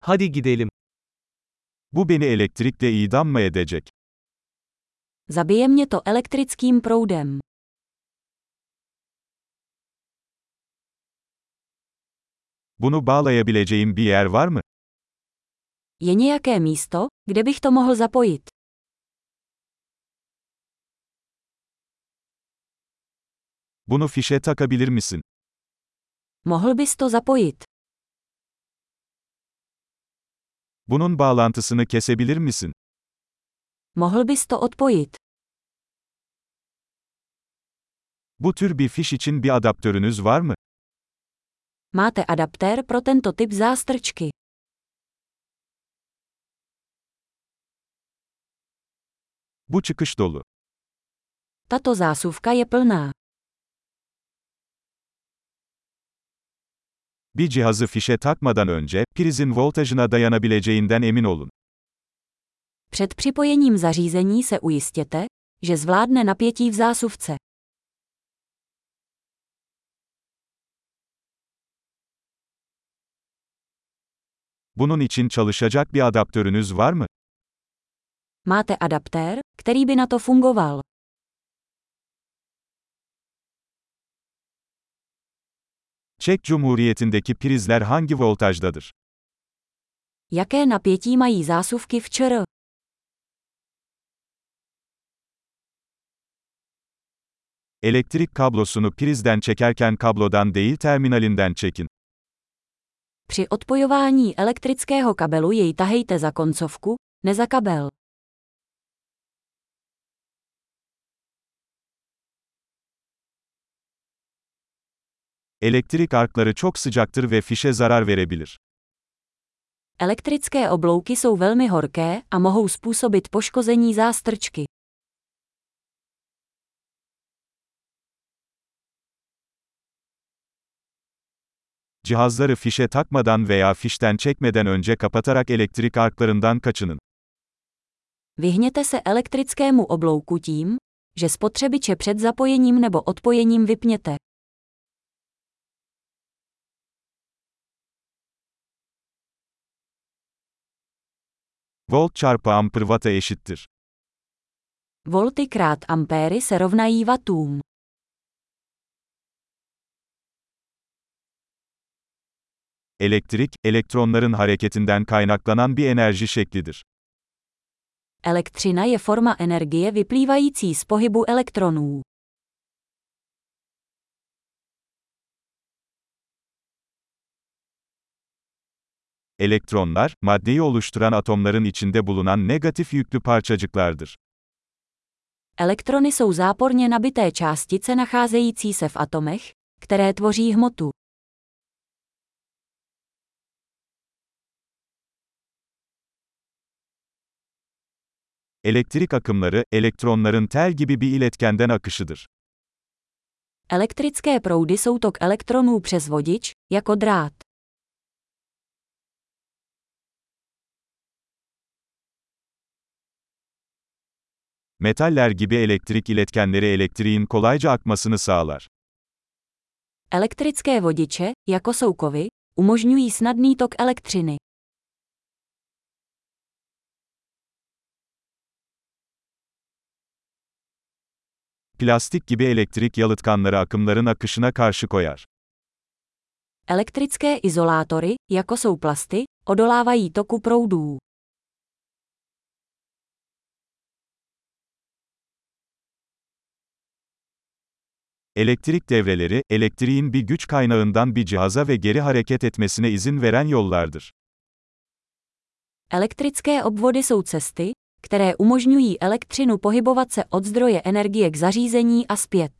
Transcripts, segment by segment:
Hadi gidelim. Bu beni elektrikle idam mı edecek? Zabije mě to elektrickým proudem. Bunu bağlayabileceğim bir yer var mı? Je nějaké místo, kde bych to mohl zapojit? Bunu fişe takabilir misin? Mohl bys to zapojit? Bunun bağlantısını kesebilir misin? Mohl bys to odpojit? Bu tür bir fiş için bir adaptörünüz var mı? Máte adaptér pro tento typ zástrčky. Bu çıkış dolu. Tato zásuvka je plná. Bir cihazı fişe takmadan önce, prizin voltajına dayanabileceğinden emin olun. Před připojením zařízení se ujistěte, že zvládne napětí v zásuvce. Bunun için çalışacak bir adaptörünüz var mı? Máte adaptér, který by na to fungoval. Çek Cumhuriyeti'ndeki prizler hangi voltajdadır? Jaké napětí mají zásuvky v ČR? Elektrik kablosunu prizden çekerken kablodan değil terminalinden çekin. Při odpojování elektrického kabelu jej tahejte za koncovku, ne za kabel. Elektrik arkları çok sıcaktır ve fişe zarar verebilir. Elektrické oblouky jsou velmi horké a mohou způsobit poškození zástrčky. Cihazları fişe takmadan veya fişten çekmeden önce kapatarak elektrik arklarından kaçının. Vyhněte se elektrickému oblouku tím, že spotřebiče před zapojením nebo odpojením vypněte. Volt çarpı amper watt'a eşittir. Volty krát ampéry se rovnají wattům. Elektrik, elektronların hareketinden kaynaklanan bir enerji şeklidir. Elektřina je forma energie vyplývající z pohybu elektronů. Elektronlar, maddeyi oluşturan atomların içinde bulunan negatif yüklü parçacıklardır. Elektrony jsou záporně nabité částice nacházející se v atomech, které tvoří hmotu. Elektrik akımları, elektronların tel gibi bir iletkenden akışıdır. Elektrické proudy jsou tok elektronů přes vodič, jako drát. Metaller gibi elektrik iletkenleri elektriğin kolayca akmasını sağlar. Elektrické vodiče, jako jsou kovy, umožňují snadný tok elektřiny. Plastik gibi elektrik yalıtkanları akımların akışına karşı koyar. Elektrické izolátory, jako jsou plasty, odolávají toku proudů. Elektrik devreleri, elektriğin bir güç kaynağından bir cihaza ve geri hareket etmesine izin veren yollardır. Elektrické obvody jsou cesty, které umožňují elektřinu pohybovat se od zdroje energie k zařízení a zpět.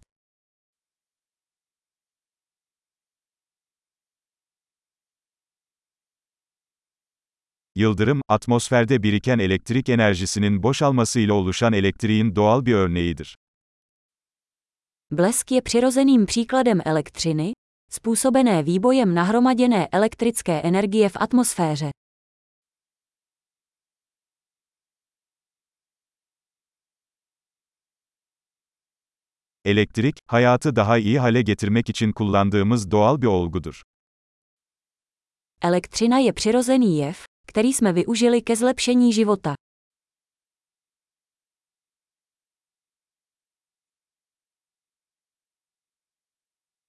Yıldırım, atmosferde biriken elektrik enerjisinin boşalmasıyla oluşan elektriğin doğal bir örneğidir. Blesk je přirozeným příkladem elektřiny, způsobené výbojem nahromaděné elektrické energie v atmosféře. Elektrik, hayatı daha iyi hale getirmek için kullandığımız doğal bir olgudur. Elektřina je přirozený jev, který jsme využili ke zlepšení života.